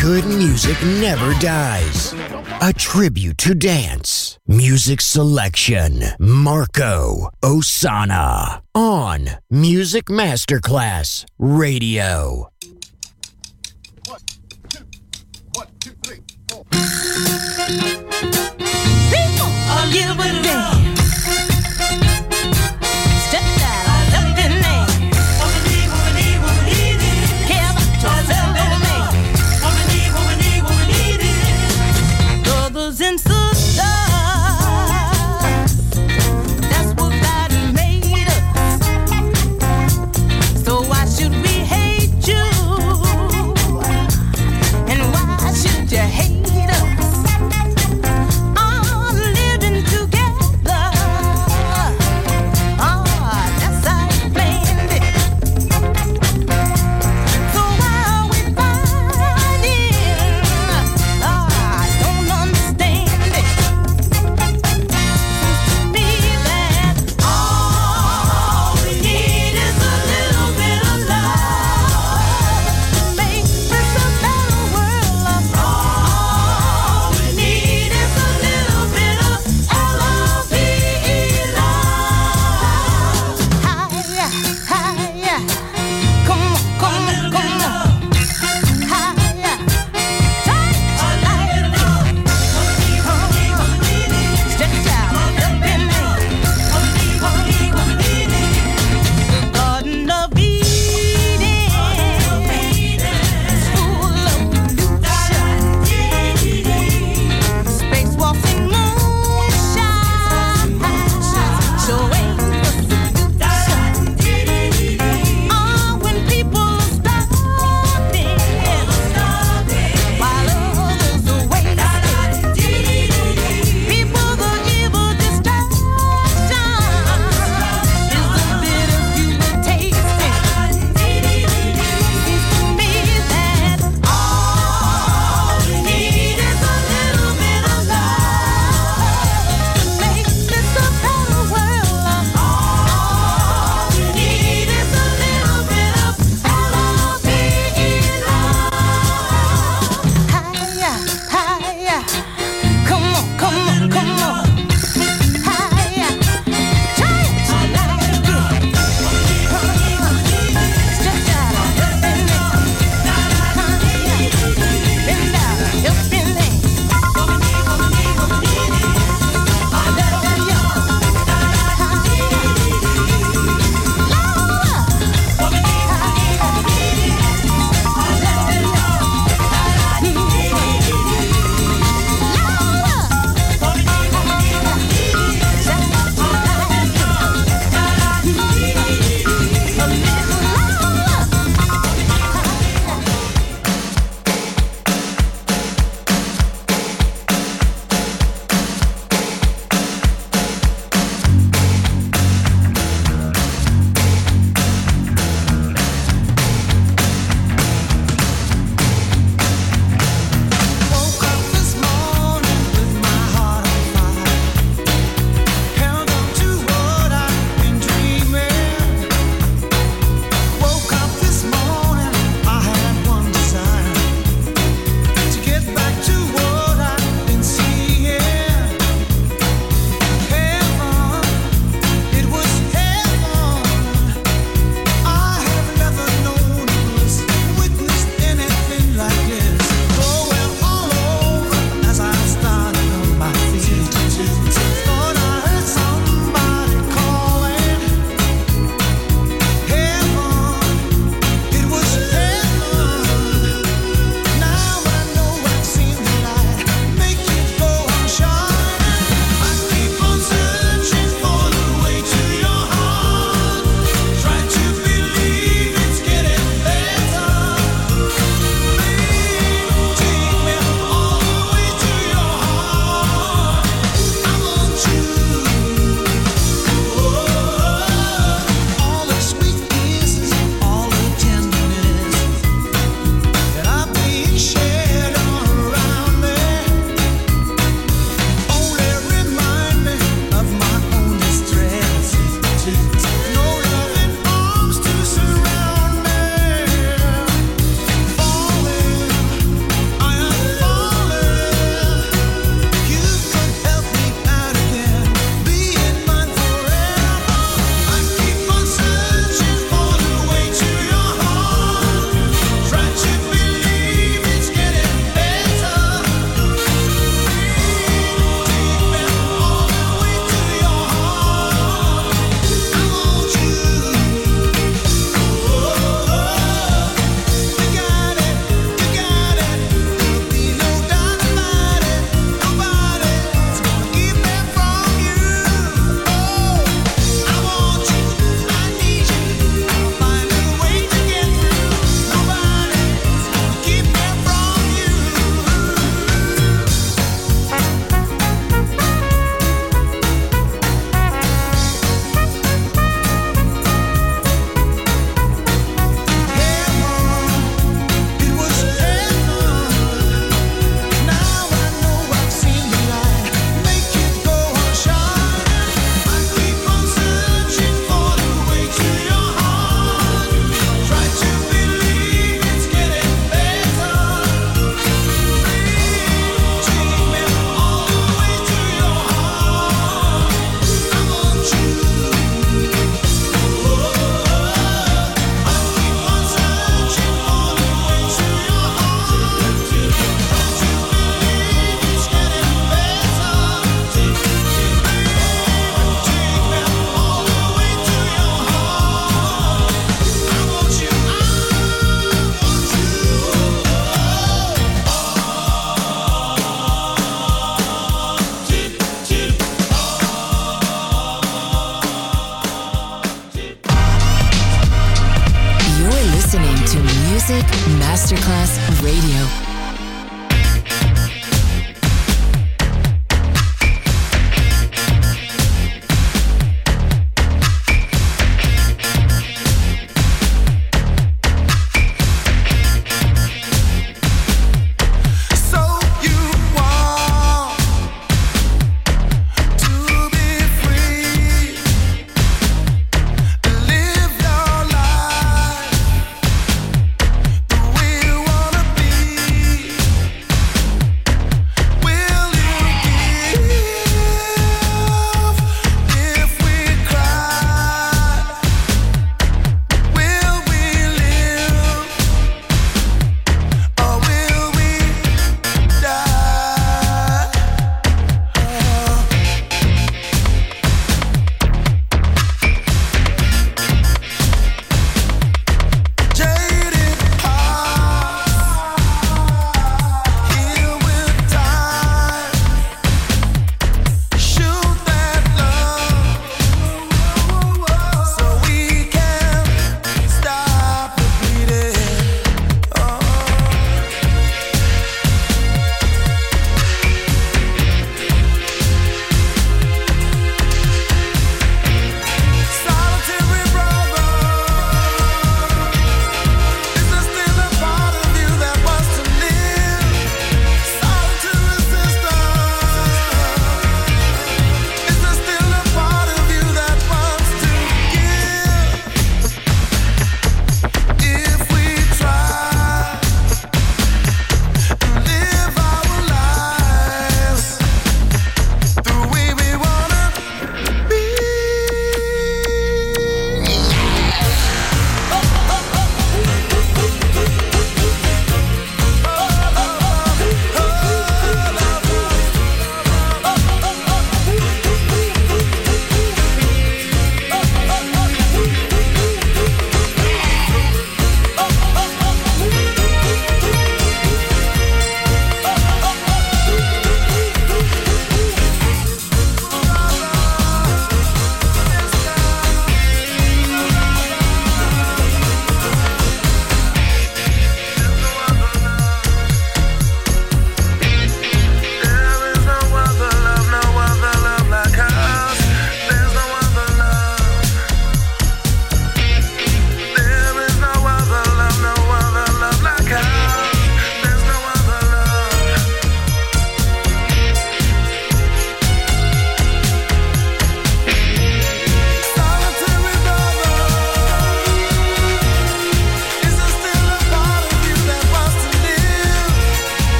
Good music never dies. A tribute to dance. Music selection. Marco Ossanna. On Music Masterclass Radio. One, two, one, two, three, four. People are living.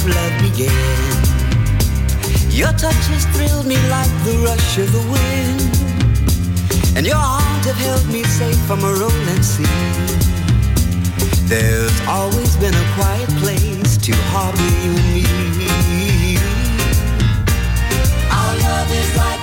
native love began. Your touch has thrilled me like the rush of the wind, and your arms have held me safe from a rolling sea. There's always been a quiet place to harbor you and me. Our love is like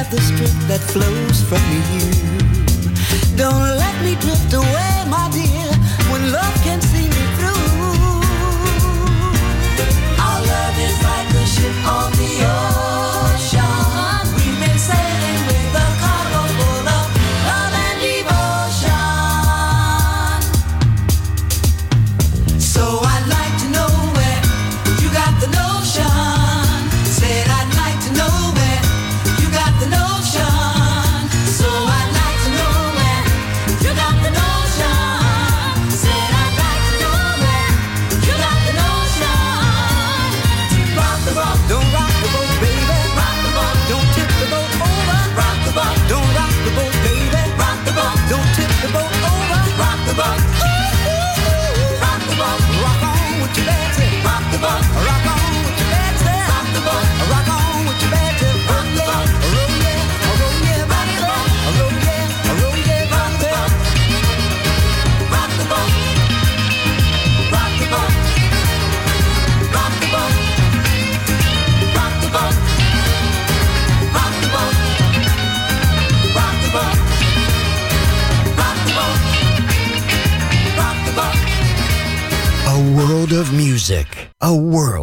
love the strength that flows from you. Don't let me drift away, my dear, when love can see me through. Our love is like a ship on the ocean.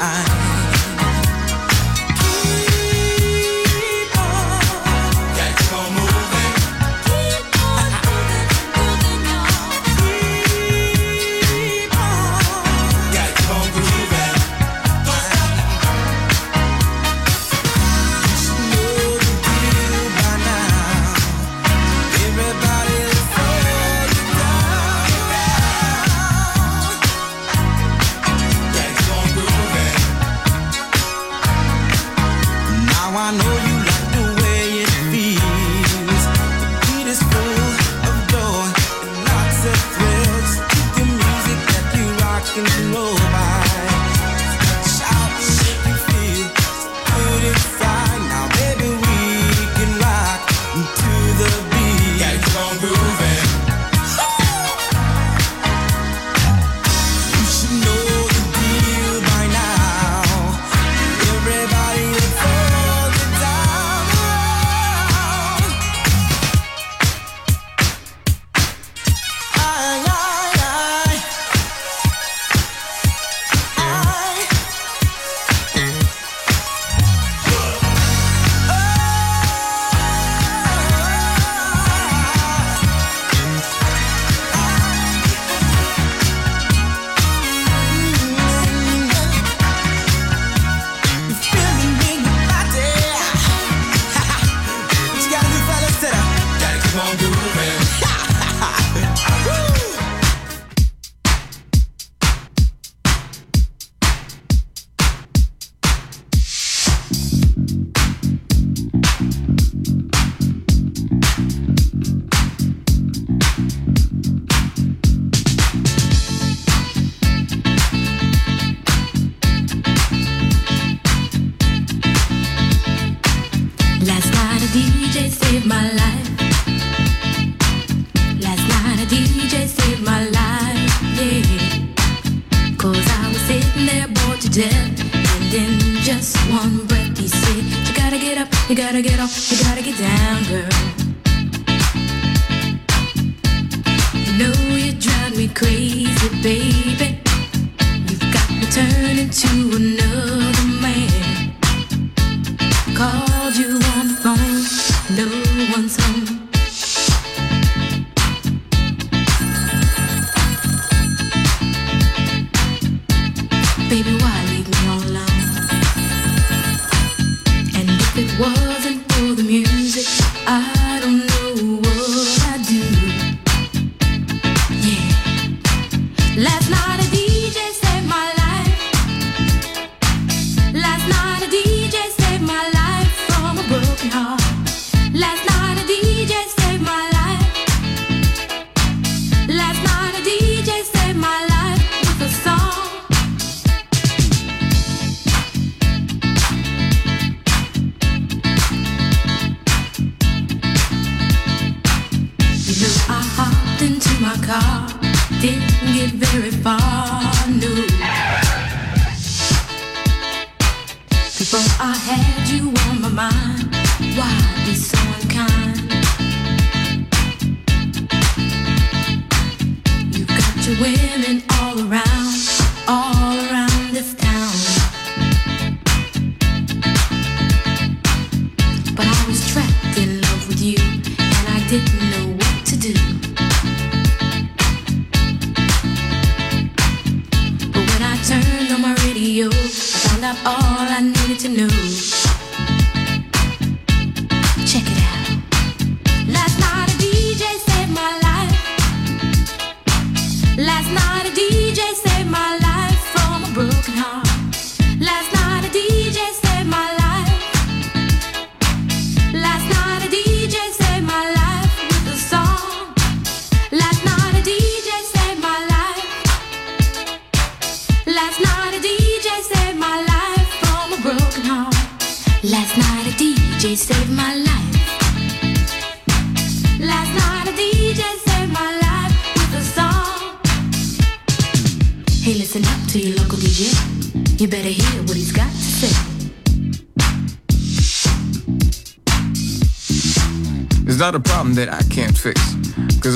I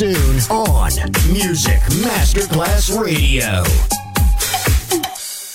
Soon on Music Masterclass Radio.